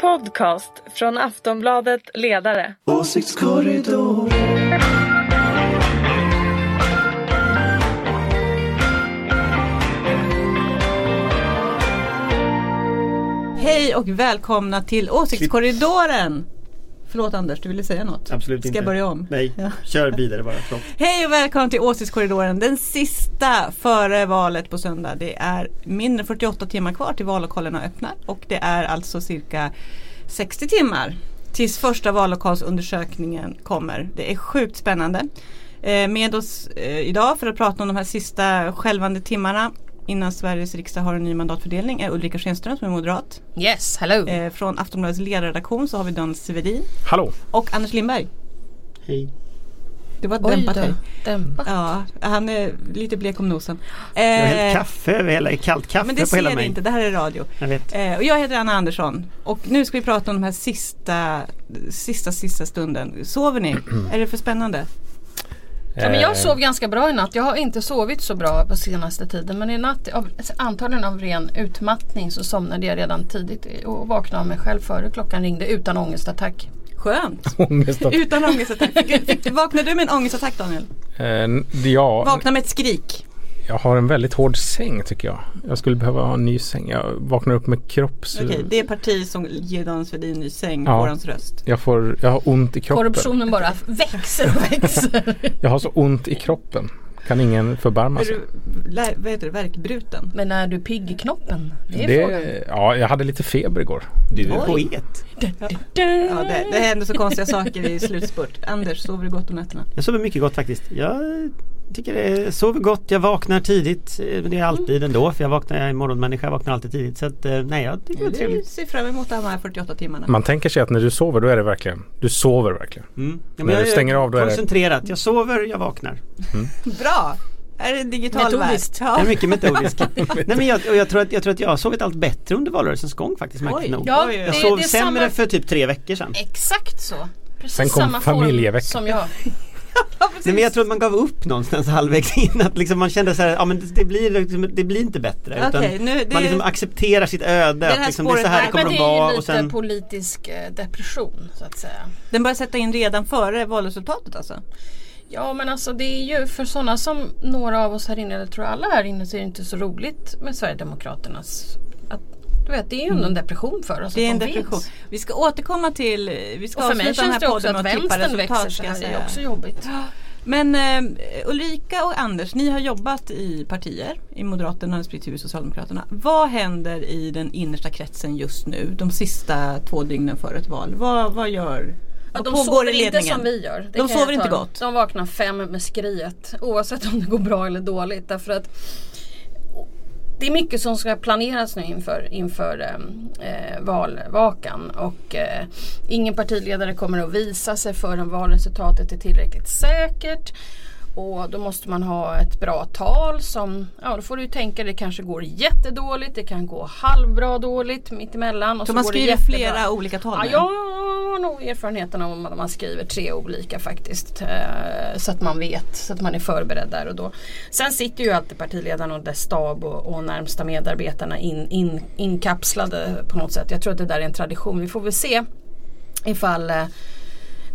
podcast från Aftonbladet Ledare. Åsiktskorridoren. Hej och välkomna till Åsiktskorridoren! Förlåt Anders, du ville säga något? Absolut Ska inte. jag börja om? Nej, Ja. kör vidare bara. Förlåt. Hej och välkommen till Åsiktskorridoren, den sista före valet på söndag. Det är mindre än 48 timmar kvar till vallokalerna öppnar och det är alltså cirka 60 timmar tills första vallokalsundersökningen kommer. Det är sjukt spännande. Eh, Med oss eh, idag för att prata om de här sista skälvande timmarna innan Sveriges riksdag har en ny mandatfördelning är Ulrika Schenström som är moderat. Yes, hello. Eh, Från Aftonbladets ledarredaktion så har vi Dan Severin Hallå! och Anders Lindberg. Hej. Det var Oj dämpat då, hej. dämpat. Ja, han är lite blek om nosen. Jag har hällt Eh, kaffe över hela, kallt kaffe men det på hela ser ni mig. inte, det här är radio. Jag vet. Eh, och jag heter Anna Andersson och nu ska vi prata om de här sista, sista, sista stunden. Sover ni? är det för spännande? Ja, men Eh, jag sov ganska bra i natt. Jag har inte sovit så bra på senaste tiden. Men i natt, av, antagligen av ren utmattning, så somnade jag redan tidigt och vaknade av mig själv före klockan ringde utan ångestattack. Skönt! Ångest att, Utan ångestattack. Fick, fick, vaknade du med en ångestattack Daniel? eh, ja, Vakna med ett skrik. Jag har en väldigt hård säng tycker jag. Jag skulle behöva ha en ny säng. Jag vaknar upp med kropps... Okej, det är parti som ger Dan Svedin ny säng Ja. på hans röst. Jag, får, jag har ont i kroppen. Korruptionen bara växer och växer. Jag har så ont i kroppen. Kan ingen förbarma Är sig. du, lä, vad heter det, värkbruten? Men är du pigg i knoppen? Det är frågan. Det, ja, jag hade lite feber igår. Du är poet. Ja, det, det händer så konstiga saker i slutspurt. Anders, sover du gott om nätterna? Jag sover mycket gott faktiskt. Jag tycker det sover gott. Jag vaknar tidigt. Men det är alltid ändå för jag vaknar, jag är morgonmänniska. Jag vaknar alltid tidigt. Så att, eh, nej, jag tycker det är trevligt. ser fram emot de här 48 timmarna. Man tänker sig att när du sover då är det verkligen, du sover verkligen. Mm. Ja, När jag du är stänger av, då är det- koncentrerat. Jag sover, jag vaknar. Bra! Här är det digital. Metodiskt. Ja. Jag är mycket metodisk. nej, men jag, och jag, tror att, jag tror att jag har sovit allt bättre under valrörelsens gång faktiskt. märkligt Oj. nog. Ja. Jag det- sov det sämre samma- för typ tre veckor sedan. Exakt så. Precis Sen kom samma form familjeveckan. som jag. Nej, men jag tror att man gav upp någonstans halvvägs in att liksom man kände så här, ja men det, det, blir, liksom, det blir inte bättre. Utan nu, det, man liksom accepterar sitt öde. här att liksom, det är så här det kommer att det är ju vara. lite sen, politisk eh, depression så att säga. den börjar sätta in redan före valresultatet alltså? Ja men alltså det är ju för sådana som några av oss här inne, eller tror alla här inne, så är det inte så roligt med Sverigedemokraternas du vet, det är ju ändå en depression för oss Det är en de depression. finns. Vi ska återkomma till, vi ska Och för mig känns det också att vänstern växer så här, det är också jobbigt. Men eh, Ulrika och Anders, ni har jobbat i partier, i Moderaterna respektive Socialdemokraterna. Vad händer i den innersta kretsen just nu, de sista två dygnen före ett val? Vad, vad gör Ja, de sover inte som vi gör. Det De sover inte gott. De vaknar fem med skriet oavsett om det går bra eller dåligt. Därför att det är mycket som ska planeras nu inför, inför ehm, eh, valvakan och eh, ingen partiledare kommer att visa sig förrän valresultatet är tillräckligt säkert. Och då måste man ha ett bra tal som, ja då får du ju tänka det kanske går jättedåligt, det kan gå halvbra dåligt mittemellan. Och Så man skriver jättebra. flera olika tal Ja, jag har nog erfarenheten av att man skriver tre olika faktiskt. Eh, så att man vet, så att man är förberedd där och då. Sen sitter ju alltid partiledaren och dess stab och, och närmsta medarbetarna in, in, inkapslade på något sätt. Jag tror att det där är en tradition. Vi får väl se ifall eh,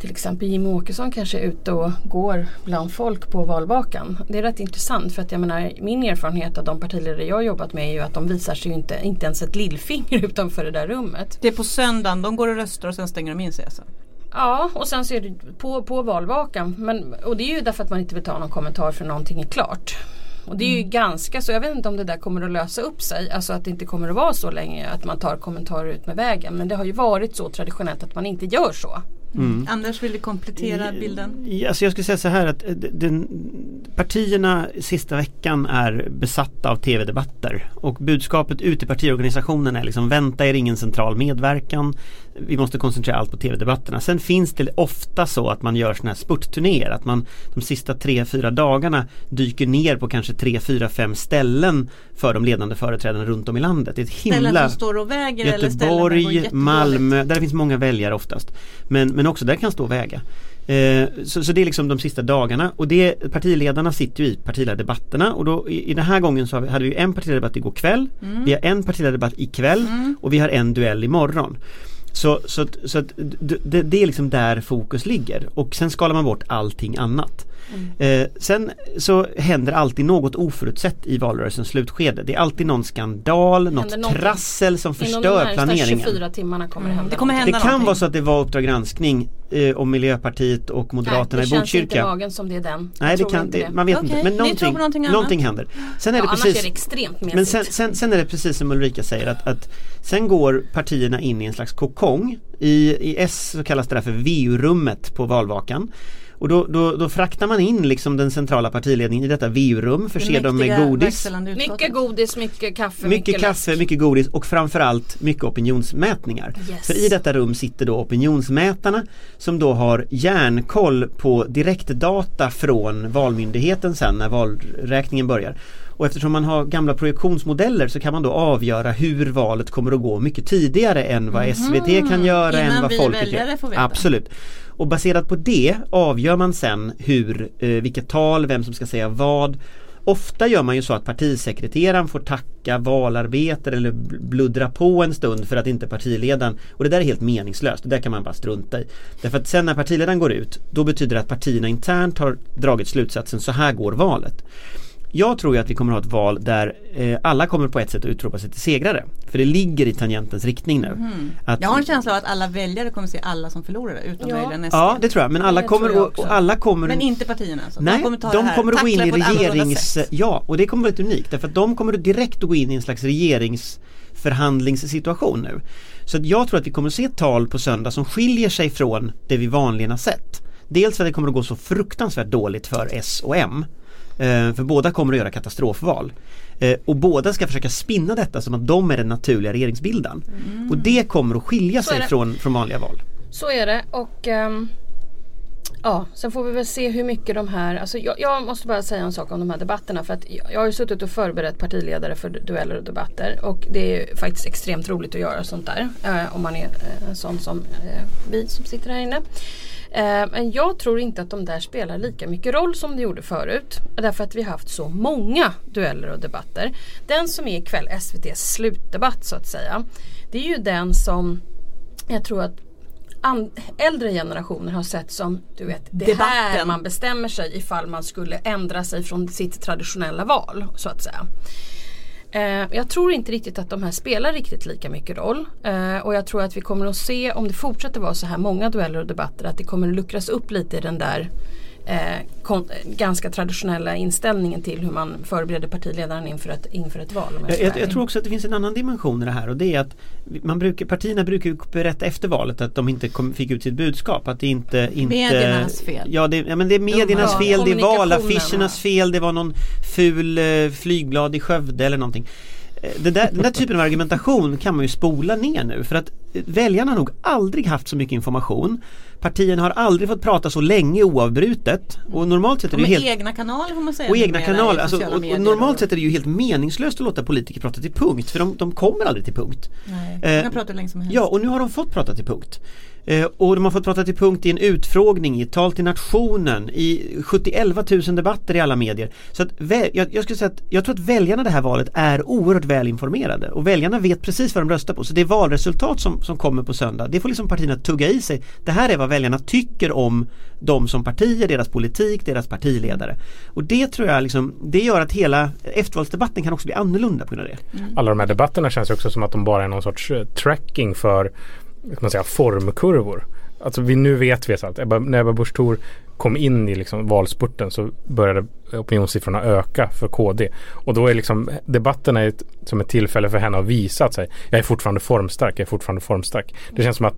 till exempel Jimmie Åkesson kanske är ute och går bland folk på valvakan. Det är rätt intressant för att jag menar min erfarenhet av de partiledare jag har jobbat med är ju att de visar sig inte, inte ens ett lillfinger utanför det där rummet. Det är på söndagen, de går och röstar och sen stänger de in sig alltså? Ja och sen så är det på, på valvakan. Men, och det är ju därför att man inte vill ta någon kommentar för någonting är klart. Och det är ju ganska så, jag vet inte om det där kommer att lösa upp sig. Alltså att det inte kommer att vara så länge att man tar kommentarer ut med vägen. Men det har ju varit så traditionellt att man inte gör så. Mm. Anders, vill du komplettera bilden? Ja, alltså jag skulle säga så här att eh, den, partierna sista veckan är besatta av tv-debatter och budskapet ut i partiorganisationen är liksom vänta er ingen central medverkan. Vi måste koncentrera allt på tv-debatterna. Sen finns det ofta så att man gör sådana här spurtturnéer att man de sista tre, fyra dagarna dyker ner på kanske tre, fyra, fem ställen för de ledande företrädarna runt om i landet. Det är ett Ställen himla som står och väger eller ställen Göteborg, jättedåligt? Malmö, där det finns många väljare oftast. Men, men också där kan stå och väga. Eh, så, så det är liksom de sista dagarna och det, partiledarna sitter ju i partiledardebatterna och då i, i den här gången så vi, hade vi en partiledardebatt igår kväll. Mm. Vi har en partiledardebatt ikväll och vi har en duell imorgon. Så, så, att- så att det, det är liksom där fokus ligger och sen skalar man bort allting annat. Eh, sen så händer alltid något oförutsett i valrörelsens slutskede. Det är alltid någon skandal, något någonting. trassel som Inom de förstör planeringen. 24 timmarna kommer det hända Det kommer någonting. Det hända kan någonting. vara så att det var Uppdrag granskning eh, om Miljöpartiet och Moderaterna Nej, i det känns inte i Botkyrka. magen som det är den. Nej det tror kan, det, man vet Okej, inte men någonting, någonting någonting händer. Sen är Ja, det annars precis är det extremt mesigt. Men sen, sen, sen är det precis som Ulrika säger att, att sen går partierna in i en slags kokong. I, I S så kallas det där för VU-rummet på valvakan. Och då, då, då fraktar man in liksom den centrala partiledningen i detta VU-rum, förser dem med godis. mycket godis, mycket kaffe, Mycket mycket, kaffe, läsk. mycket godis och framförallt mycket opinionsmätningar. Yes. För i detta rum sitter då opinionsmätarna som då har järnkoll på direktdata från Valmyndigheten sen när valräkningen börjar. Och eftersom man har gamla projektionsmodeller så kan man då avgöra hur valet kommer att gå mycket tidigare än vad SVT kan göra, Mhm. Innan än vad vi folket väljare gör. får veta. Absolut. Och baserat på det avgör man sen hur, eh, vilket tal, vem som ska säga vad. Ofta gör man ju så att partisekreteraren får tacka valarbetare eller bluddra på en stund för att inte partiledaren och det där är helt meningslöst, det där kan man bara strunta i. Därför att sen när partiledaren går ut då betyder det att partierna internt har dragit slutsatsen så här går valet. Jag tror ju att vi kommer att ha ett val där eh, alla kommer på ett sätt att utropa sig till segrare. För det ligger i tangentens riktning nu. Att, Jag har en känsla av att alla väljare kommer se alla som förlorare utom Ja. möjligen SD. Ja det tror jag men alla Det kommer också. och alla kommer Men inte partierna alltså. Nej, de kommer ta de kommer att gå in i regerings... Ja, och det kommer vara lite unikt därför att de kommer att direkt att gå in i en slags regeringsförhandlingssituation nu. Så att jag tror att vi kommer att se ett tal på söndag som skiljer sig från det vi vanligen har sett. Dels för att det kommer att gå så fruktansvärt dåligt för S och M. Eh, För båda kommer att göra katastrofval. Eh, Och båda ska försöka spinna detta som att de är den naturliga regeringsbildaren. Och det kommer att skilja sig från, från vanliga val. Så är det och ehm, Ja, sen får vi väl se hur mycket de här, alltså jag, jag måste bara säga en sak om de här debatterna för att jag, jag har ju suttit och förberett partiledare för dueller och debatter och det är faktiskt extremt roligt att göra sånt där eh, om man är eh, sån som eh, vi som sitter här inne. Eh, men jag tror inte att de där spelar lika mycket roll som de gjorde förut. Därför att vi har haft så många dueller och debatter. Den som är ikväll SVTs slutdebatt så att säga. Det är ju den som jag tror att äldre generationer har sett som du vet, det här Debatten. man bestämmer sig ifall man skulle ändra sig från sitt traditionella val så att säga. Eh, jag tror inte riktigt att de här spelar riktigt lika mycket roll. Eh, och jag tror att vi kommer att se om det fortsätter vara så här många dueller och debatter att det kommer att luckras upp lite i den där eh, ganska traditionella inställningen till hur man förbereder partiledaren inför ett, inför ett val. jag Jag, jag, tror också att det finns en annan dimension i det här och det är att man brukar, partierna brukar berätta efter valet att de inte kom, fick ut sitt budskap. Att det inte, inte Mediernas fel. Ja, det, ja men det är mediernas Ja, fel, det är valaffischernas fel, det var någon ful eh, flygblad i Skövde eller någonting. Eh, där, den där typen av argumentation kan man ju spola ner nu för att väljarna har nog aldrig haft så mycket information. Partierna har aldrig fått prata så länge oavbrutet och normalt sett är det ju helt egna kanaler får man säga. och egna kanaler. Alltså, och, och normalt sett är det ju helt meningslöst att låta politiker prata till punkt för de, de kommer aldrig till punkt. Nej, Eh, man kan prata hur länge som helst. Ja och nu har de fått prata till punkt. Eh, och de har fått prata till punkt i en utfrågning, i ett tal till nationen, i 71 000 debatter i alla medier. Så att jag, jag skulle säga att jag tror att väljarna det här valet är oerhört välinformerade och väljarna vet precis vad de röstar på. Så det valresultat som, som kommer på söndag, det får liksom partierna tugga i sig. Det här är vad väljarna tycker om dem som partier, deras politik, deras partiledare. Och det tror jag liksom, det gör att hela eftervalsdebatten kan också bli annorlunda på grund av det. Alla de här debatterna känns också som att de bara är någon sorts eh, tracking för kan man säga, formkurvor. Alltså vi, nu vet vi så att Ebba, när Ebba Busch Thor kom in i liksom valspurten så började opinionssiffrorna öka för KD. Och då är liksom debatterna ett, som ett tillfälle för henne att visa att sig, jag är fortfarande formstark, jag är fortfarande formstark. Det känns som att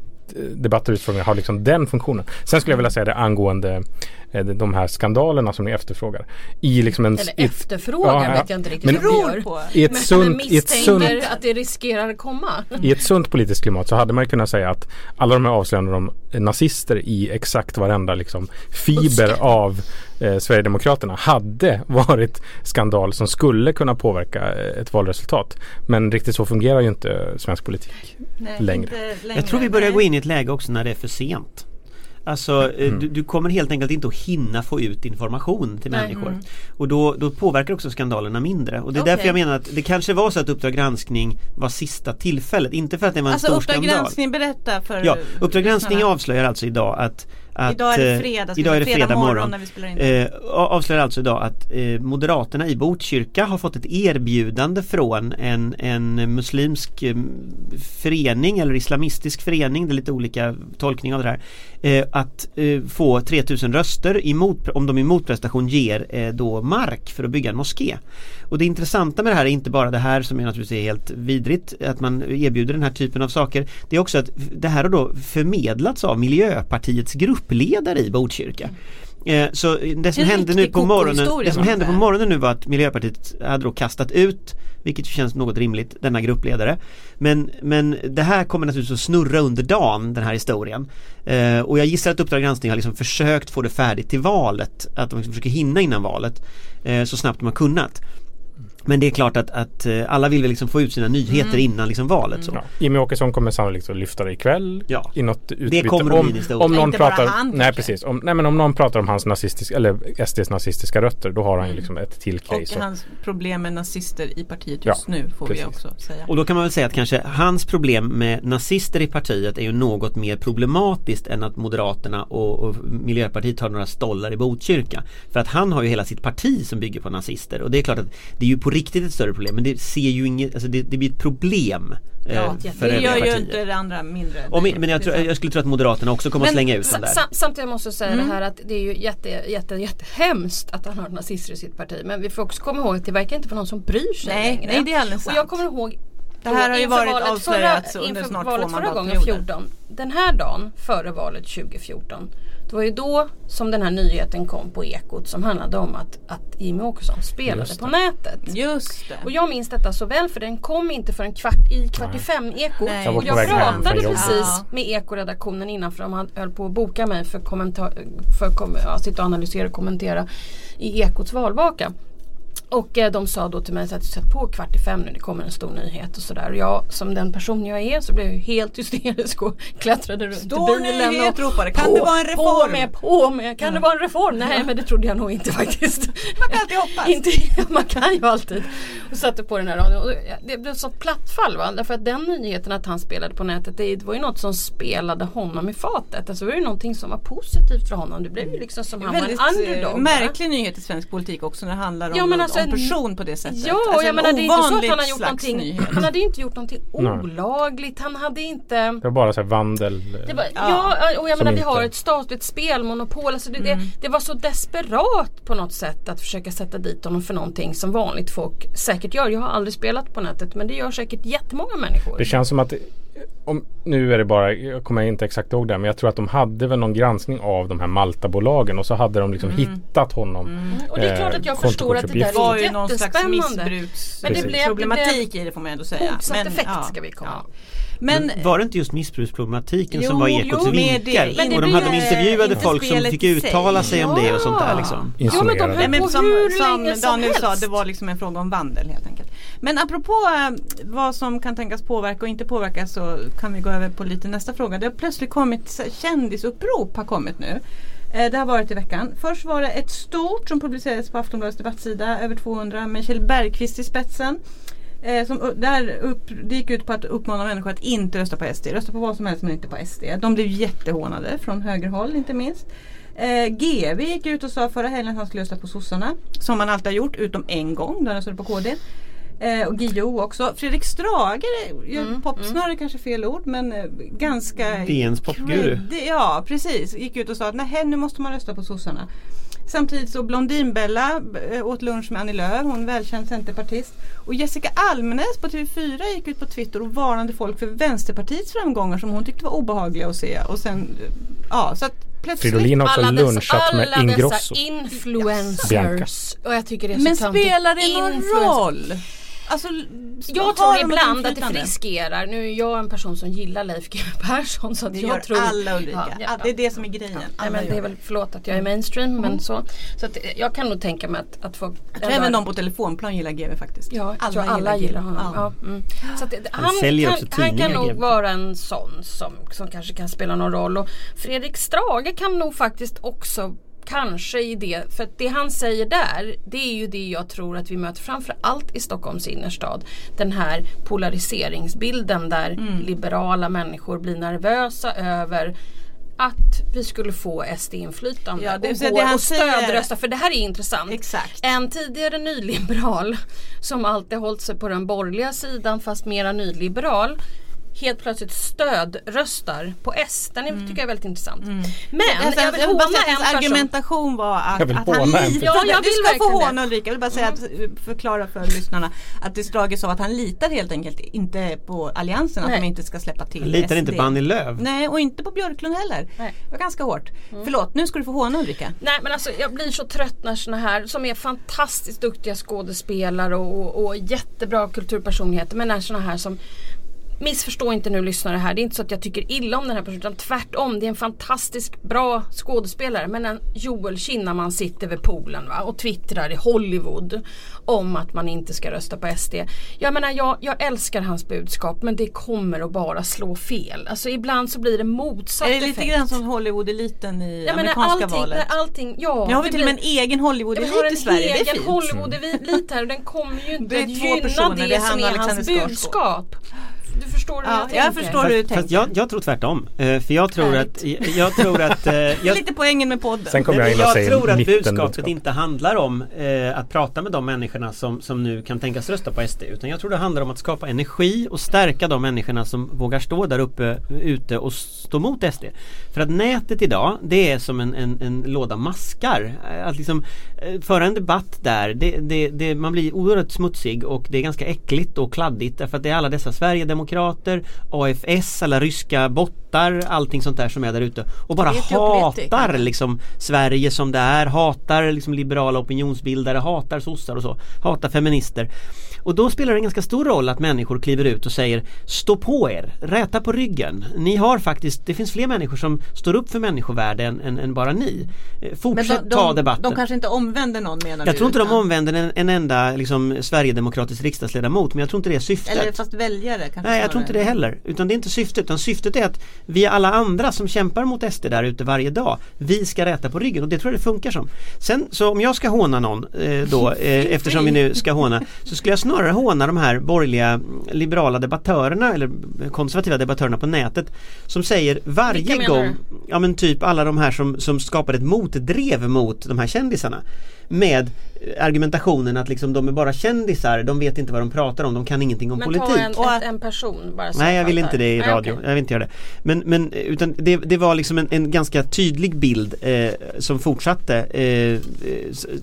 debatter och utfrågningar har liksom den funktionen. Sen skulle jag vilja säga det angående eh, de- här skandalerna som ni efterfrågar. I liksom en, Eller efterfrågan Ja, vet jag inte riktigt Men- om vi gör. på. i ett Men, men sunt, i ett sunt misstänker att det riskerar att komma. i ett sunt politiskt klimat så hade man ju kunnat säga att alla de här avslöjandena om nazister i exakt varenda liksom, fiber Buske. av eh, Sverigedemokraterna hade varit skandal som skulle kunna påverka eh, ett valresultat. Men riktigt så fungerar ju inte svensk politik. Nej, längre. inte längre. Jag tror vi börjar Nej. gå in i ett läge också när det är för sent. Alltså eh, Mm. du, du kommer helt enkelt inte att hinna få ut information till Nej. människor. Mm. Och då, då påverkar också skandalerna mindre. Och det är Okej. därför jag menar att det kanske var så att Uppdrag granskning var sista tillfället. Inte för att det var en Alltså stor Uppdrag skandal. granskning, berätta för Ja, Uppdrag granskning avslöjar alltså idag att, att Idag är det eh, fredag, idag är det säga, fredag morgon. när vi spelar in. Eh, avslöjar alltså idag att eh, Moderaterna i Botkyrka har fått ett erbjudande från en, en muslimsk eh, förening eller islamistisk förening, det är lite olika tolkning av det här. Eh, att eh, få 3000 röster i mot, om de i motprestation ger eh, då mark för att bygga en moské. Och det intressanta med det här är inte bara det här som är naturligtvis är helt vidrigt att man erbjuder den här typen av saker. Det är också att det här har då förmedlats av Miljöpartiets gruppledare i Botkyrka. Eh, Så det som hände nu på morgonen Det som hände på morgonen nu var att Miljöpartiet hade då kastat ut Vilket känns något rimligt, denna gruppledare Men, men det här kommer naturligtvis att snurra under dagen den här historien eh, Och jag gissar att Uppdrag granskning har liksom försökt få det färdigt till valet Att de liksom försöker hinna innan valet eh, Så snabbt de har kunnat Men det är klart att, att eh, alla vill väl liksom få ut sina nyheter Mm. innan liksom valet så. Ja. Jimmy Åkesson kommer sannolikt att lyfta det ikväll Ja. i något utbyte. kommer att om, bli om någon pratar, han, nej precis, om, nej men om någon pratar om hans nazistiska, eller SDs nazistiska rötter då har han ju liksom ett till Och case. hans problem med nazister i partiet Ja, just nu får vi precis. också säga. Och då kan man väl säga att kanske hans problem med nazister i partiet är ju något mer problematiskt än att Moderaterna och, och Miljöpartiet har några stollar i Botkyrka. För att han har ju hela sitt parti som bygger på nazister och det är klart att det är ju på riktigt ett större problem men det ser ju inget, alltså det, det blir ett problem eh, Ja, för det gör ju partier. inte det andra mindre. Och, men men jag, tror, jag skulle tro att Moderaterna också kommer att Men slänga ut den där. sam- Samtidigt måste jag säga Mm. det här att det är ju jätte, jätte, jättehemskt att han har nazister i sitt parti. Men vi får också komma ihåg att det verkar inte vara någon som bryr sig Nej, längre. nej, det är alldeles Och jag kommer ihåg Det här har ju varit avslöjat under snart två mandatperioder. 14. Den här dagen före valet 2014. Det var ju då som den här nyheten kom på Ekot som handlade om att, att Jimmie Åkesson spelade på nätet. Just det. Och jag minns detta så väl för den kom inte förrän kvart i kvart i fem ekot. Nej. Jag Och jag pratade precis Ja. med ekoredaktionen innan för de hade- höll på att boka mig för, kommentar, för kom, ja, sitta och analysera och kommentera i Ekots valvaka. Och eh, de sa då till mig att sätt på kvart i fem nu, det kommer en stor nyhet och sådär. Och jag som den person jag är så blev jag helt hysterisk och klättrade runt Stor i bilen. nyhet och ropade. Kan på, det vara en reform? På med, på med. Kan det vara en reform? Nej men det trodde jag nog inte faktiskt. Man kan alltid hoppas. Inte, man kan ju alltid. Och satte på den här radion. Och det blev ett sånt plattfall va. Därför att den nyheten att han spelade på nätet det var ju något som spelade honom i fatet. Alltså det var ju någonting som var positivt för honom. Det blev ju liksom som han var en eh, underdog. va? märklig nyhet i svensk politik också när det handlar om, Ja, men om en- person på det sättet. Ja, Alltså jag en menar det är inte så att han har gjort någonting. nyhet. Han hade inte gjort någonting olagligt. Han hade inte Det var bara så här vandel. det var, Ja. ja. och jag Som menar vi har ett statligt spelmonopol. Alltså det, Mm. det, det var så desperat på något sätt att försöka sätta dit honom för någonting som vanligt folk säkert gör. Jag har aldrig spelat på nätet men det gör säkert jättemånga människor. Det känns som att om, nu är det bara, jag kommer inte exakt ihåg det men jag tror att de hade väl någon granskning av de här Maltabolagen och så hade de liksom hittat honom. och det är klart att jag förstår att det där var ju någon slags. Men missbruksproblematik i det får man ändå säga. Motsatt effekt ska vi komma ihåg. Men, Men var det inte just missbruksproblematiken Jo, som var jo, Ekots med vinkel? det. Men det och de hade ju, de intervjuade inte folk som fick i sig. uttala sig om det och sånt där Ja. liksom. Ja, men de höll Nej, men på som, hur som länge som Daniel sa, helst. det var liksom en fråga om vandel helt enkelt. Men apropå eh, vad som kan tänkas påverka och inte påverka så kan vi gå över på lite nästa fråga. Det har plötsligt kommit kändisupprop har kommit nu. Eh, Det har varit i veckan. Först var det ett stort som publicerades på Aftonbladets debattsida, över 200 med Kjell Bergqvist i spetsen. Eh, som, där upp, det gick ut på att uppmana människor att inte rösta på SD. Rösta på vad som helst men inte på SD. De blev jättehånade från högerhåll inte minst. Eh, GV gick ut och sa förra helgen att han skulle rösta på sossarna. Som han alltid har gjort utom en gång då han röstade på KD. Eh, och Guillou också. Fredrik Strage, mm, popsnöre är kanske fel ord men eh, ganska DNs popguru. Ja precis, gick ut och sa att nej nu måste man rösta på sossarna. Samtidigt så Blondinbella eh, åt lunch med Annie Lööf, hon välkänd centerpartist. Och Jessica Almenäs på TV4 gick ut på Twitter och varnade folk för Vänsterpartiets framgångar som hon tyckte var obehagliga att se. Och sen, eh, ja så att plötsligt Fridolin har också alla dessa, lunchat med alla Ingrosso. dessa influencers. Och jag tycker det är så Men töntigt. spelar det någon roll? Alltså, Jag har tror ibland att det riskerar, nu är jag en person som gillar Leif GW Persson så att Det jag gör tror alla Ulrika. Ja, ja, det är det som är grejen. Nej, Alla men det är väl, förlåt att jag är mainstream men så. Så att jag kan nog tänka mig att, att få Jag tror även de på telefonplan gillar GV faktiskt. Ja, jag tror alla gillar honom. Ja. Ja. mm. Så att det, Han han, också han kan nog GW. vara en sån som, som kanske kan spela någon roll. Och Fredrik Strage kan nog faktiskt också Kanske i det, för det han säger där det är ju det jag tror att vi möter framför allt i Stockholms innerstad. Den här polariseringsbilden där Mm. liberala människor blir nervösa över att vi skulle få SD-inflytande Ja, det och gå det och stödrösta. För det här är intressant. Exakt. En tidigare nyliberal som alltid hållit sig på den borgerliga sidan fast mera nyliberal helt plötsligt stödröstar på S. Den är, tycker jag är väldigt intressant. Men Alltså, jag vill håna en att person. argumentation var att, Jag vill att han litade. Ja, jag du vill ska få håna. Ulrika. Jag vill bara säga att, förklara för lyssnarna att det Strage sa att han litar helt enkelt inte på Alliansen att Nej. de inte ska släppa till Han litar inte SD. på Annie Lööf. Nej och inte på Björklund heller. Nej. Det var ganska hårt. Förlåt, nu ska du få håna Ulrika. Nej men alltså jag blir så trött när såna här som är fantastiskt duktiga skådespelare och, och, och jättebra kulturpersonligheter men när såna här som Missförstå inte nu lyssnare här. Det är inte så att jag tycker illa om den här personen utan tvärtom. Det är en fantastisk bra skådespelare. Men en Joel Kinnaman sitter vid poolen va? och twittrar i Hollywood om att man inte ska rösta på SD. Jag menar jag, jag älskar hans budskap men det kommer att bara slå fel. Alltså ibland så blir det motsatt Är det lite effekt. grann som Hollywood-eliten i Jag menar amerikanska allting, valet? allting, ja. Nu har vi till och med en egen vi har Hollywood-elit en i Sverige. Det är egen fint. Hollywood-elit här och den kommer ju inte gynna det, det som är hans budskap. Du förstår hur Ja, jag tänker? jag förstår hur du Fast tänker. jag, jag tror tvärtom. Eh, För jag tror att, jag, jag tror att är jag, lite poängen med podden. Sen kommer jag men in och jag säger tror att budskapet budskap. inte handlar om eh, att prata med de människorna som, som nu kan tänkas rösta på SD utan jag tror det handlar om att skapa energi och stärka de människorna som vågar stå där uppe ute och stå mot SD. För att nätet idag det är som en, en, en låda maskar. Att liksom föra en debatt där, det, det, det, man blir oerhört smutsig och det är ganska äckligt och kladdigt därför att det är alla dessa Sverigedemokrater, AFS, alla ryska bottar, allting sånt där som är där ute. Och bara hatar liksom Sverige som det är, hatar liksom liberala opinionsbildare, hatar sossar och så, hatar feminister. Och då spelar det en ganska stor roll att människor kliver ut och säger Stå på er, räta på ryggen. Ni har faktiskt, det finns fler människor som står upp för människovärde än, än, än bara ni. Eh, Fortsätt de, ta de, debatten. de kanske inte omvänder någon menar jag du? tror inte de utan- omvänder en, en enda liksom, Sverigedemokratisk riksdagsledamot men jag tror inte det är syftet. Eller fast väljare kanske Nej jag tror inte det heller. Utan det är inte syftet. Utan syftet är att vi alla andra som kämpar mot SD där ute varje dag Vi ska räta på ryggen och det tror jag det funkar som. Sen så om jag ska håna någon eh, då eh, eftersom vi nu ska håna Så skulle jag snarare håna de här borgerliga liberala debattörerna eller konservativa debattörerna på nätet Som säger varje gång? Ja men typ alla de här som, som skapar ett motdrev mot de här kändisarna med argumentationen att liksom de är bara kändisar, de vet inte vad de pratar om, de kan ingenting om Men politik. ta en, Och en, en person bara så Nej jag vill inte det i Nej, radio, okej. jag vill inte göra det. Men, men utan det, det var liksom en, en ganska tydlig bild eh, som fortsatte eh,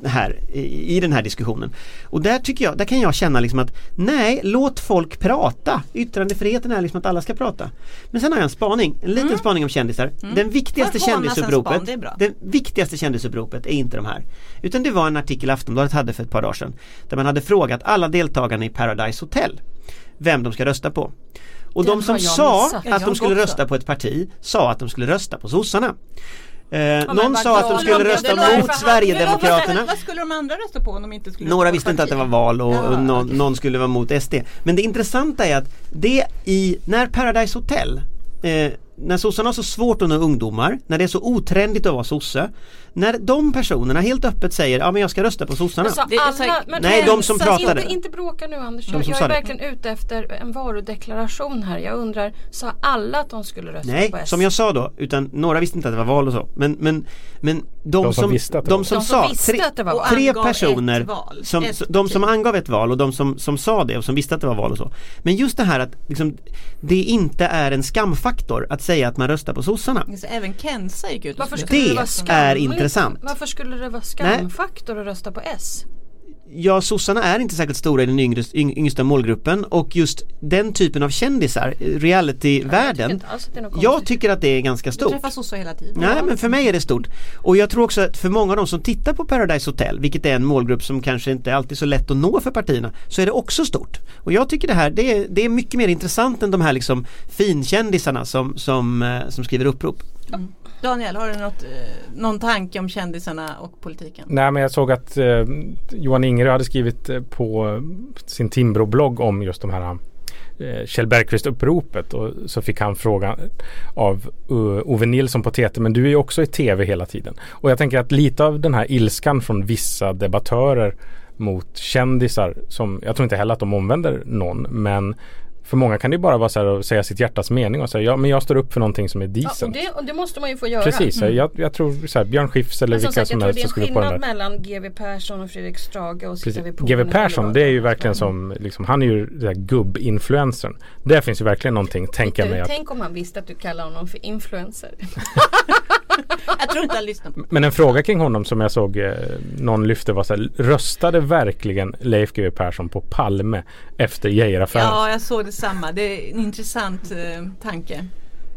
här i, i den här diskussionen. Och där tycker jag, där kan jag känna liksom att nej, låt folk prata. Yttrandefriheten är liksom att alla ska prata. Men sen har jag en spaning, en liten spaning om kändisar. Den viktigaste kändisuppropet, span, det det viktigaste kändisuppropet är inte de här. Utan det var en artikel Aftonbladet hade för ett par dagar sedan. Där man hade frågat alla deltagarna i Paradise Hotel vem de ska rösta på. Och Den de som sa missat. att de skulle också. rösta på ett parti sa att de skulle rösta på sossarna. Eh, men någon sa att de skulle rösta mot han- Sverigedemokraterna. Vad skulle de andra rösta på om de inte skulle Några visste inte att det var val och, Ja, någon, okej. någon skulle vara mot SD. Men det intressanta är att det i, när Paradise Hotel eh, när sossarna har så svårt att nå ungdomar, när det är så otrendigt att vara sosse När de personerna helt öppet säger ja men jag ska rösta på sossarna Men så Det är så- alla, men Nej, de som så pratade. Inte, inte bråka nu Anders. De Jag, som jag är det. verkligen ute efter en varudeklaration här. Jag undrar, sa alla att de skulle rösta Nej, på S? som jag sa då, utan några visste inte att det var val och så Men, men, men de, De som som, visste att det de var som De som sa, visste tre, att det var Och val. tre personer val, som, De som angav ett val och de som, som sa det och som visste att det var val och så Men just det här att liksom, det inte är en skamfaktor att säga att man röstar på sossarna Så Även Kensa gick ut och Varför skulle det, Det vara är skamligt? Intressant. Varför skulle det vara skamfaktor att rösta på S? Ja, sossarna är inte särskilt stora i den yngre, yng, yngsta målgruppen och just den typen av kändisar, Jag tycker realityvärlden är något Jag tycker att det är ganska Du stort träffar sossar hela tiden. Nej men för mig är det stort. Och jag tror också att för många av de som tittar på Paradise Hotel, vilket är en målgrupp som kanske inte är alltid så lätt att nå för partierna, så är det också stort. Och jag tycker det här, det är, det är mycket mer intressant än de här liksom finkändisarna som, som, eh, som skriver upprop. Daniel, har du något, eh, någon tanke om kändisarna och politiken? Nej men jag såg att eh, Johan Ingerö hade skrivit eh, på sin Timbro-blogg om just de här eh, Kjell Bergqvist-uppropet och så fick han frågan av uh, Ove Nilsson på TT men du är ju också i TV hela tiden. Och jag tänker att lite av den här ilskan från vissa debattörer mot kändisar som jag tror inte heller att de omvänder någon men för många kan det bara vara så här att säga sitt hjärtas mening och säga ja men jag står upp för någonting som är Ja, och, decent. det, och det måste man ju få göra. Precis, jag, jag tror så här, Björn Skifs eller som vilka sagt, jag som tror helst det är som en skriver på den skillnad där. mellan GW Persson och Fredrik Strage och poolen GW Persson det är ju verkligen som, liksom, han är ju den där gubb-influencern. Där finns ju verkligen någonting, tänker jag mig. Tänk om han visste att du kallar honom för influencer. Jag tror inte han lyssnar på men en fråga kring honom som jag såg eh, någon lyfte var så här, röstade verkligen Leif GW Persson på Palme efter Geijeraffären? Ja, jag såg detsamma. Det är en intressant eh, tanke.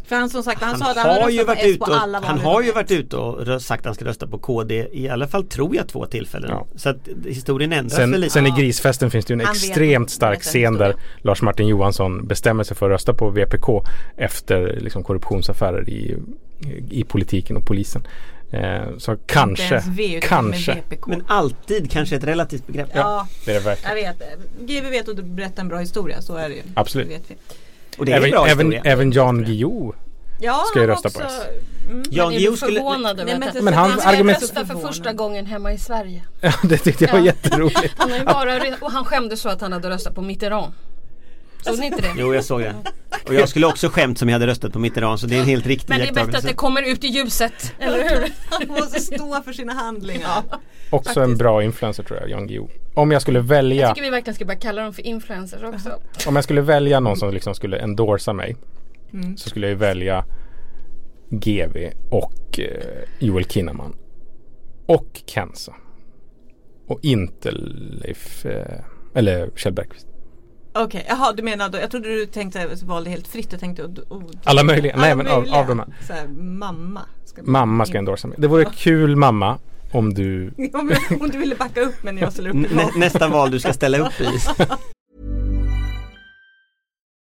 För han som sagt, han, Han sa att han ju varit ute på och, han har ju varit ute och sagt att han ska rösta på KD i alla fall tror jag två tillfällen. Ja. Så att historien ändras Sen, lite. sen i grisfesten finns det ju en Han vet- extremt stark scen där. Lars Martin Johansson bestämmer sig för att rösta på VPK efter liksom, korruptionsaffärer i, i politiken och polisen. Eh, så kanske, V kanske. Men alltid kanske ett relativt begrepp. ja, Det är det verkligen. jag vet. GW vet att berätta en bra historia, så är det ju. Absolut. Det. Och det är en Även, bra även, historia. även Jan Guillou Ja, Ska han rösta också, på S? Mm. Jan Guillou skulle... förvånad över men, Men han argument- rösta för första gången hemma i Sverige. Ja, det tyckte jag var Ja. jätteroligt. Han ju bara, och han skämdes så att han hade röstat på Mitterrand. Såg ni inte det? Jo jag såg det. Och jag skulle också skämt som jag hade röstat på Mitterrand så det är en helt riktig Men det är bättre att det kommer ut i ljuset, eller hur? Han måste stå för sina handlingar. Också en bra influencer tror jag, Jan Guillou. Om jag skulle välja, Jag tycker vi verkligen ska börja kalla dem för influencers också. om jag skulle välja någon som liksom skulle endorsa mig Mm. så skulle jag ju välja GV och eh, Joel Kinnaman. Och Kenza. Och inte Leif, eh, eller Kjell Bergqvist. Okej, jaha du menar då, jag trodde du tänkte valde helt fritt. Jag tänkte och, och, Alla möjliga, nej alla men av, möjliga. av de här. Så här, mamma. Ska Mamma ska endorsa mig. Det vore kul mamma om du om, om du ville backa upp men jag ställer upp i Nä, nästa val du ska ställa upp i.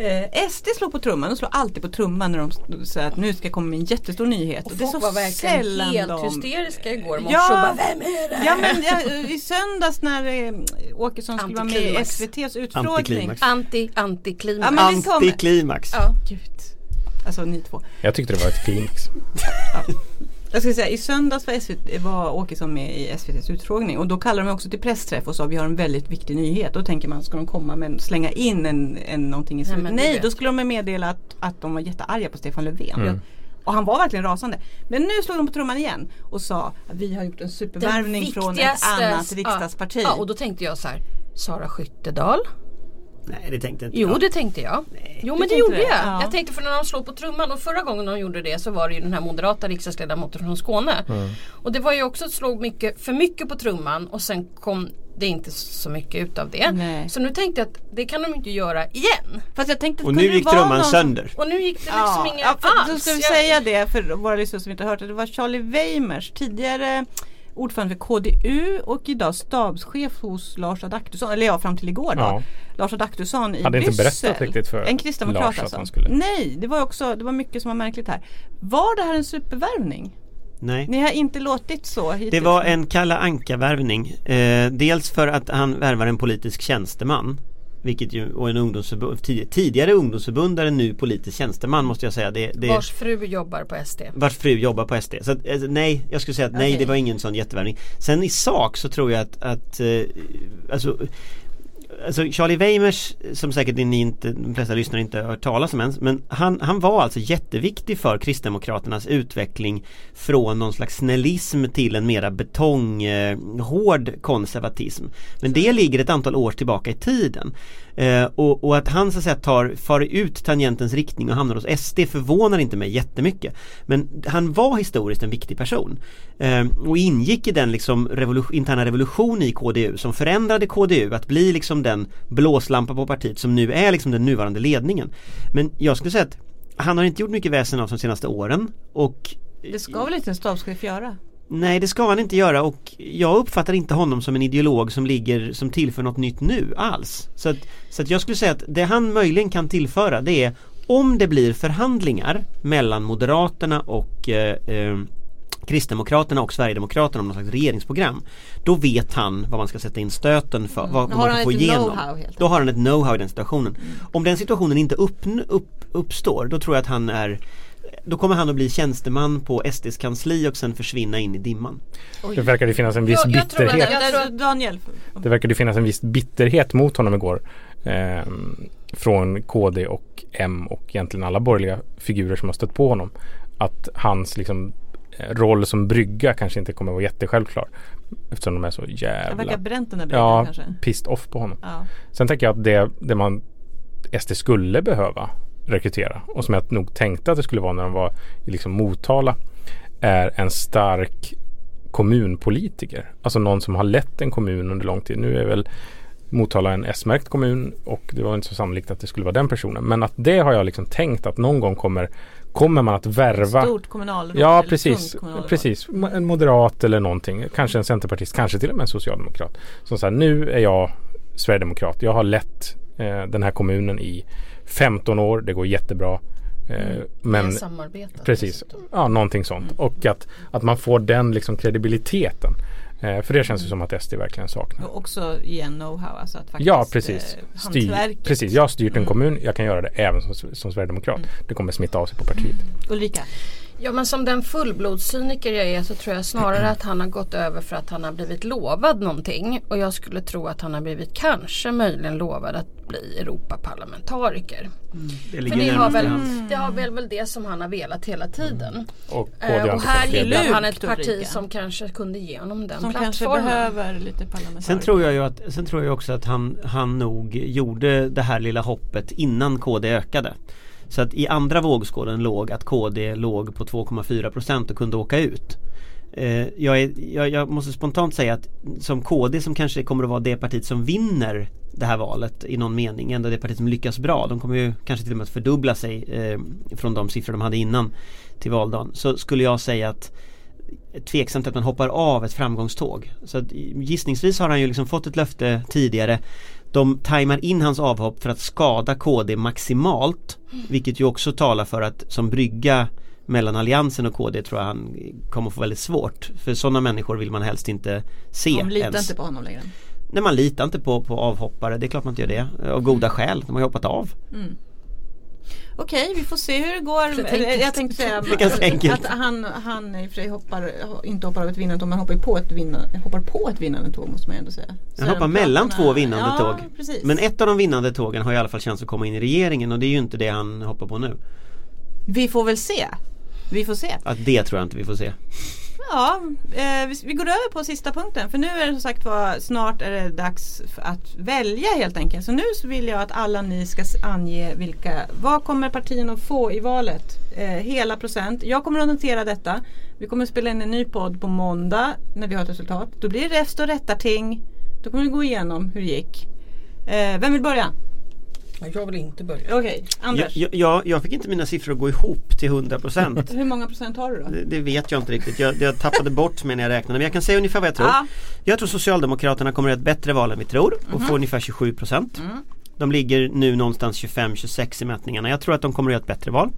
Eh, SD slår på trumman, de slår alltid på trumman när de säger att nu ska komma med en jättestor nyhet. Och det är folk så var verkligen sällan helt de... hysteriska igår i morse Ja. och bara Vem är det? Ja men ja, i söndags när eh, Åkesson skulle vara med i. SVTs utfrågning. Antiklimax. Anti, antiklimax. Ja, kom- Antiklimax. Ja. Gud. Alltså ni två. Jag tyckte det var ett klimax. Jag ska säga i söndags var, SVT, var Åkesson med i SVTs utfrågning och då kallar de också till pressträff och sa vi har en väldigt viktig nyhet. Då tänker man ska de komma men slänga in en, en någonting i slutet. Nej, vet. då skulle de meddela att, att de var jättearga på Stefan Löfven. Mm. Och han var verkligen rasande. Men nu slog de på trumman igen och sa att vi har gjort en supervärvning från ett annat riksdagsparti. Ja, och då tänkte jag så här. Sara Skyttedal? Nej det tänkte inte Jo jag. det tänkte jag. Jo men det gjorde det? jag. Ja. Jag tänkte för när de slog på trumman och förra gången de gjorde det så var det ju den här moderata riksdagsledamoten från Skåne. Och det var ju också att slå mycket, för mycket på trumman och sen kom det inte så mycket ut av det. Nej. Så nu tänkte jag att det kan de inte göra igen. Fast jag tänkte, Och nu gick trumman någon sönder. Och nu gick det liksom Ja, inget ja, för, alls. då ska vi Jag- säga det för våra lyssnare som inte har hört det. Det var Charlie Weimers, tidigare ordförande för KDU och idag stabschef hos Lars Adaktusson, eller ja fram till igår då. Ja. Lars Adaktusson i Hade inte Bryssel. berättat riktigt för En kristdemokrat Lars att alltså. han skulle- Nej, det var också, det var mycket som var märkligt här. Var det här en supervärvning? Nej. Ni har inte låtit så hittills. Det var en Kalla Anka-värvning. Eh, dels för att han värvar en politisk tjänsteman. Vilket ju, och en ungdomsförbund, tid, tidigare ungdomsförbundare nu politisk tjänsteman måste jag säga. Det, det, Vars fru jobbar på SD. vars fru jobbar på SD. Så att, eh, nej, jag skulle säga att nej Okej. det var ingen sån jättevärvning. Sen i sak så tror jag att, att eh, alltså, Alltså Charlie Weimers som säkert ni inte, de flesta lyssnare inte har hört talas om ens men han, han var alltså jätteviktig för Kristdemokraternas utveckling från någon slags snällism till en mera betonghård konservatism. Men det ligger ett antal år tillbaka i tiden. Eh, och, och att han så att säga tar, far ut tangentens riktning och hamnar hos SD förvånar inte mig jättemycket. Men han var historiskt en viktig person. Eh, och ingick i den liksom revolution, interna revolution i KDU som förändrade KDU att bli liksom den blåslampa på partiet som nu är liksom den nuvarande ledningen. Men jag skulle säga att han har inte gjort mycket väsen av sig de senaste åren och Det ska väl inte en stabschef göra? Nej det ska han inte göra och jag uppfattar inte honom som en ideolog som ligger som tillför något nytt nu alls. Så att, så att jag skulle säga att det han möjligen kan tillföra det är om det blir förhandlingar mellan Moderaterna och eh, eh, Kristdemokraterna och Sverigedemokraterna om något slags regeringsprogram Då vet han vad man ska sätta in stöten för, vad, vad Har man kan få igenom. Då har han ett know-how i den situationen. Om den situationen inte upp, upp, uppstår då tror jag att han är då kommer han att bli tjänsteman på SDs kansli och sen försvinna in i dimman. Det verkar det finnas en viss Jag- jag bitterhet. jag tror Daniel, Det verkade finnas en viss bitterhet mot honom igår. Eh, från KD och M och egentligen alla borgerliga figurer som har stött på honom. Att hans liksom, eh, roll som brygga kanske inte kommer att vara jättesjälvklar. Eftersom de är så jag jävla verkar bränt den där bryggan ja, kanske. pissed off på honom. Ja. Sen tänker jag att det, det man SD skulle behöva rekrytera och som jag nog tänkte att det skulle vara när de var i liksom Motala är en stark kommunpolitiker. Alltså någon som har lett en kommun under lång tid. Nu är väl Motala en S-märkt kommun och det var inte så sannolikt att det skulle vara den personen. Men att det har jag liksom tänkt att någon gång kommer Kommer man att värva Stort kommunalråd. Ja precis, precis. En moderat eller någonting. Kanske en centerpartist, kanske till och med en socialdemokrat. Som säger nu är jag sverigedemokrat. Jag har lett den här kommunen i 15 år. Det går jättebra. Eh, men Men, samarbetat Precis, dessutom. ja någonting sånt. Och att, att man får den liksom kredibiliteten. Eh, för det känns ju som att SD verkligen saknar. Och också igen know-how, alltså att faktiskt Ja precis. eh, Styr, precis. Jag har styrt en Mm. kommun. Jag kan göra det även som, som sverigedemokrat. Det kommer smitta av sig på partiet. Ulrika, Ja men som den fullblodscyniker jag är så tror jag snarare att han har gått över för att han har blivit lovad någonting. Och jag skulle tro att han har blivit kanske möjligen lovad att bli Europaparlamentariker. Det För det har, väl, det har väl, väl det som han har velat hela tiden. Och KD Eh, har och här gillar han ett parti Ulrika. som kanske kunde ge honom den som kanske plattformen. behöver lite parlamentariker. Sen tror jag ju att, sen tror jag också att han, han nog gjorde det här lilla hoppet innan KD ökade. Så att i andra vågskålen låg att KD låg på 2,4 procent och kunde åka ut. Eh, jag, är, jag, jag måste spontant säga att som KD som kanske kommer att vara det partiet som vinner det här valet i någon mening, ändå det partiet som lyckas bra. De kommer ju kanske till och med att fördubbla sig eh, från de siffror de hade innan till valdagen. Så skulle jag säga att tveksamt att man hoppar av ett framgångståg. Så att gissningsvis har han ju liksom fått ett löfte tidigare. De tajmar in hans avhopp för att skada KD maximalt. Vilket ju också talar för att som brygga mellan Alliansen och KD tror jag han kommer få väldigt svårt. För sådana människor vill man helst inte se De litar ens. inte på honom längre. Nej man litar inte på, på avhoppare, det är klart man inte gör det. Av goda skäl, de har ju hoppat av. Okej, vi får se hur det går. Så Eller, jag tänkte säga att han, han i och för sig hoppar, inte hoppar av ett vinnande tåg, men hoppar på ett vinnande, hoppar på ett vinnande tåg måste man ändå säga. Han hoppar mellan två vinnande ja, tåg. Precis. Men ett av de vinnande tågen har i alla fall chans att komma in i regeringen och det är ju inte det han hoppar på nu. Vi får väl se. Vi får se. Att det tror jag inte vi får se. Ja, eh, vi, går över på sista punkten. För nu är det som sagt var, snart är det dags att välja helt enkelt. Så nu så vill jag att alla ni ska ange vilka, vad kommer partierna att få i valet? Eh, hela procent. Jag kommer att notera detta. Vi kommer att spela in en ny podd på måndag när vi har ett resultat. Då blir det räfst och rättarting. Då kommer vi gå igenom hur det gick. Eh, vem vill börja? Jag vill inte börja. Okej, Anders. Jag, jag, jag fick inte mina siffror att gå ihop till 100% Hur många procent har du då? det, det vet jag inte riktigt. Jag, jag tappade bort mig när jag räknade men jag kan säga ungefär vad jag tror. Ja. Jag tror Socialdemokraterna kommer att göra ett bättre val än vi tror och Mhm. få ungefär 27% De ligger nu någonstans 25-26 i mätningarna. Jag tror att de kommer att göra ett bättre val.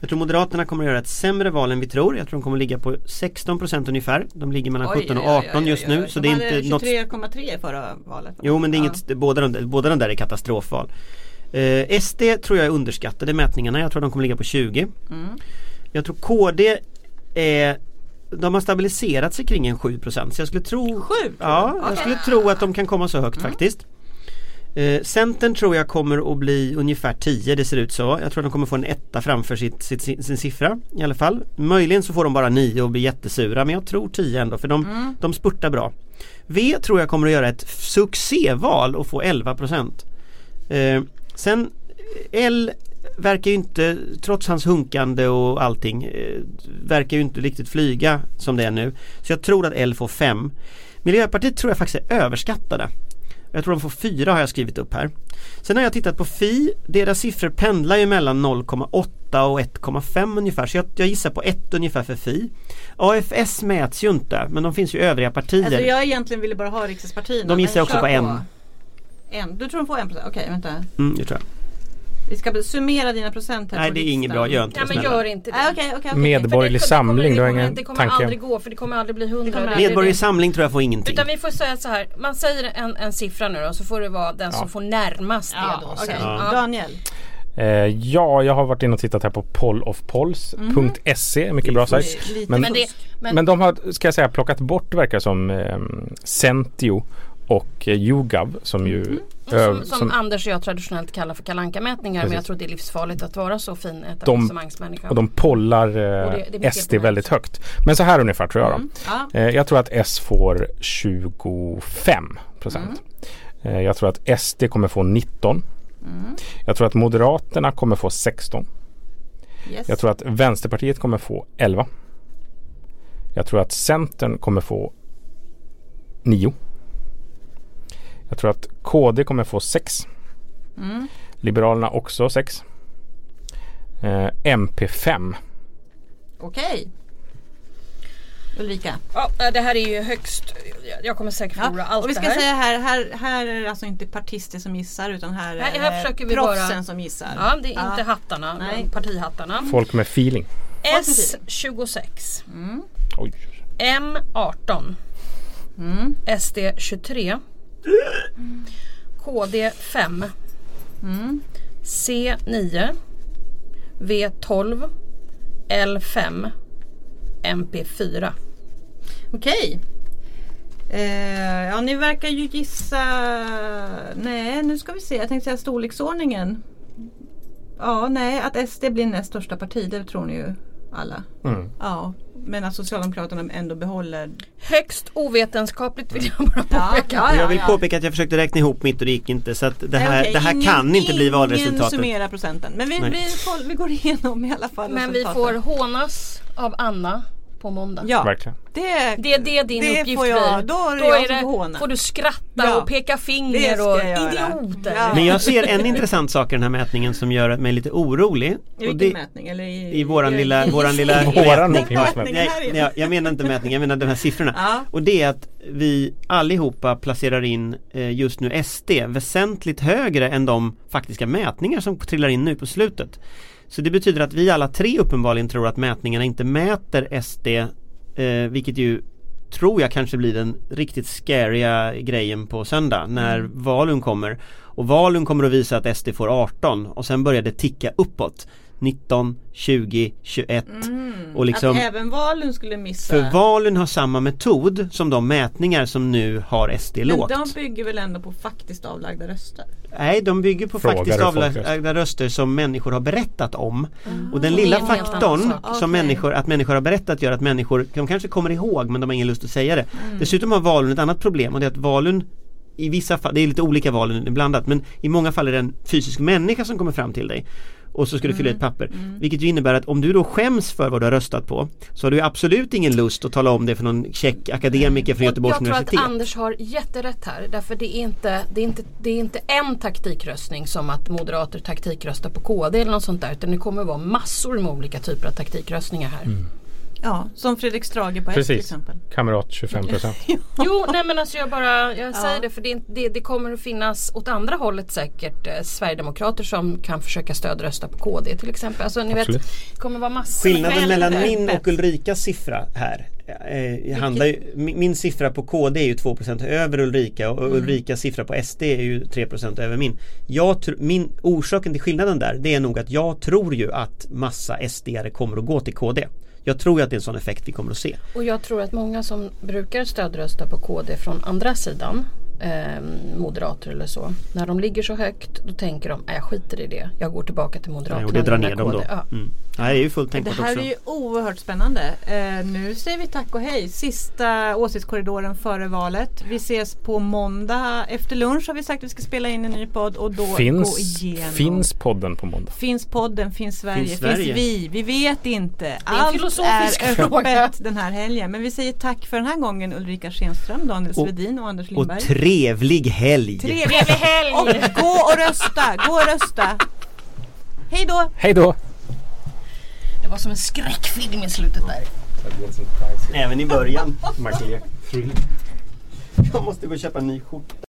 Jag tror Moderaterna kommer att göra ett sämre val än vi tror. Jag tror de kommer att ligga på 16% ungefär. De ligger mellan 17 och 18 just nu. Så det är inte något 23,3 i förra valet. Jo men det är Ja. inget, båda, de, båda de där är katastrofval. Eh, SD tror jag är underskattade mätningarna. Jag tror de kommer ligga på 20. Mm. Jag tror KD är de har stabiliserat sig kring en 7% så jag skulle tro 7? Ja, jag skulle tro att de kan komma så högt faktiskt. Eh, Centern tror jag kommer att bli ungefär 10, det ser ut så. Jag tror de kommer få en etta framför sitt, sitt, sin, siffra i alla fall. Möjligen så får de bara 9 och blir jättesura men jag tror 10 ändå för de, de spurtar bra. V tror jag kommer att göra ett succéval och få 11%. Eh, sen L verkar ju inte, trots hans hunkande och allting, eh, verkar ju inte riktigt flyga som det är nu. Så jag tror att L får 5. Miljöpartiet tror jag faktiskt är överskattade. Jag tror de får 4 har jag skrivit upp här. Sen har jag tittat på Fi, deras siffror pendlar ju mellan 0,8 och 1,5 ungefär. Så jag, jag gissar på 1 ungefär för Fi. AFS mäts ju inte men de finns ju övriga partier. Alltså jag egentligen ville bara ha riksdagspartierna. De gissar också på en. En. Du tror de får en procent? Okej vänta. Mm, det tror jag. Vi ska summera dina procent här Nej på det är inget bra, gör inte Ja det men snälla. gör inte det. Nej, okej, okej, okej. Medborgerlig samling, du har det kommer, ingen det kommer tanke? aldrig gå för det kommer aldrig bli hundra. Medborgerlig samling tror jag får ingenting. Utan vi får säga så här, man säger en, en siffra nu då så får det vara den som får närmast Ja, det då. sen. Ja. Daniel. Eh, ja, jag har varit inne och tittat här på pollofpolls.se, mycket bra sajt. Men- Men, Men, men, de har, ska jag säga, plockat bort verkar som eh, Centio och eh, YouGov som ju eh, som, som, Anders och jag traditionellt kallar för kalanka mätningar men jag tror det är livsfarligt att vara så fin etablissemangsmänniska. och de pollar Och det- det eh, mycket SD väldigt högt. Men så här ungefär tror jag då. Ja. Eh, jag tror att S får 25 procent. Eh, jag tror att SD kommer få 19. Jag tror att Moderaterna kommer få 16. Yes. Jag tror att Vänsterpartiet kommer få 11. Jag tror att Centern kommer få 9. Jag tror att KD kommer få 6. Liberalerna också 6. Eh, MP 5. Okej. Ulrika. Ja, det här är ju högst, jag kommer säkert förlora allt och vi ska det här. säga här, här, här är det alltså inte partister som gissar utan här är här försöker vi proffsen bara- som gissar. Ja, det är inte hattarna, Nej. partihattarna. Folk med feeling. S26. Oj. M18. SD 23. KD 5. C9. V12. L5. MP4. Okej. Eh, ja ni verkar ju gissa Nej nu ska vi se jag tänkte säga storleksordningen. Ja nej att SD blir näst största parti det tror ni ju alla. Mm. Ja men att Socialdemokraterna ändå behåller Högst ovetenskapligt vill jag bara påpeka. ja, Jag vill påpeka att jag försökte räkna ihop mitt och det gick inte så att det här, Okej, det här ingen- kan inte bli Ingen valresultatet. summera procenten. Men vi, vi, vi går igenom i alla fall Men vi får hånas av Anna på måndag. Ja, Verkligen. det, Det är det din det uppgift får jag. Då är det jag som får du skratta Ja. och peka Det finger och idioter. Ja. Men jag ser en intressant sak i den här mätningen som gör mig lite orolig. I Och vilken det, mätning? Eller i, I våran i- lilla, i- våran lilla Våran mätning. Nej, nej, jag menar inte mätning, jag menar de här siffrorna. Ja. Och det är att vi allihopa placerar in eh, just nu SD väsentligt högre än de faktiska mätningar som trillar in nu på slutet. Så det betyder att vi alla tre uppenbarligen tror att mätningarna inte mäter SD eh, vilket ju tror jag kanske blir den riktigt scariga grejen på söndag när Mm. Valun kommer. Och Valun kommer att visa att SD får 18 och sen börjar det ticka uppåt. 19, 20, 21 och liksom Att även Valun skulle missa. för Valun har samma metod som de mätningar som nu har SD men lågt. de bygger väl ändå på faktiskt avlagda röster? Nej, de bygger på Frågar faktiskt avlagda röster som människor har berättat om. Och den lilla faktorn som Okej. människor, att människor har berättat gör att människor, de kanske kommer ihåg men de har ingen lust att säga det. Mm. Dessutom har Valun ett annat problem och det är att Valun i vissa fall, det är lite olika Valun blandat men i många fall är det en fysisk människa som kommer fram till dig och så ska du fylla i Mm. ett papper. Vilket ju innebär att om du då skäms för vad du har röstat på så har du absolut ingen lust att tala om det för någon check akademiker från Göteborgs jag tror universitet. att Anders har jätterätt här. Därför det är, inte, det, är inte, det är inte en taktikröstning som att moderater taktikröstar på KD eller något sånt där. Utan det kommer att vara massor med olika typer av taktikröstningar här. Ja, som Fredrik Strage på S till Precis. exempel. Kamrat 25 procent. Jo, nej men alltså jag bara, jag Ja. säger det för det, det, det kommer att finnas åt andra hållet säkert eh, Sverigedemokrater som kan försöka stödrösta på KD till exempel. Alltså ni Absolut. vet, det kommer vara massor Skillnaden mellan min och Ulrikas siffra här eh, handlar ju, min, min siffra på KD är ju 2% över Ulrika och Ulrikas siffra på SD är ju 3% över min. Jag tr- min orsaken till skillnaden där det är nog att jag tror ju att massa SD-are kommer att gå till KD. Jag tror att det är en sån effekt vi kommer att se. Och jag tror att många som brukar stödrösta på KD från andra sidan eh, moderater eller så. När de ligger så högt då tänker de, "Nej, jag skiter i det. Jag går tillbaka till Moderaterna. och det drar ner dem då. KD." Ja. Mm. Ja, det är ju fullt Det tänkbart här också. är ju oerhört spännande. Eh, nu säger vi tack och hej. Sista åsiktskorridoren före valet. Vi ses på måndag efter lunch har vi sagt att vi ska spela in en ny podd och då gå Finns, igenom. finns podden på måndag? Finns podden, finns Sverige, Finns finns, Sverige? vi? Vi vet inte. en Allt filosofisk är fråga. öppet den här helgen. Men vi säger tack för den här gången Ulrika Schenström, Daniel Och- Svedin och Anders Och Lindberg. trevlig helg! Trevlig helg! Och gå och rösta, gå och rösta. Hej då! Hej då! Det var som en skräckfilm i slutet där. Även i början. Martin. Jag måste gå och köpa en ny skjorta.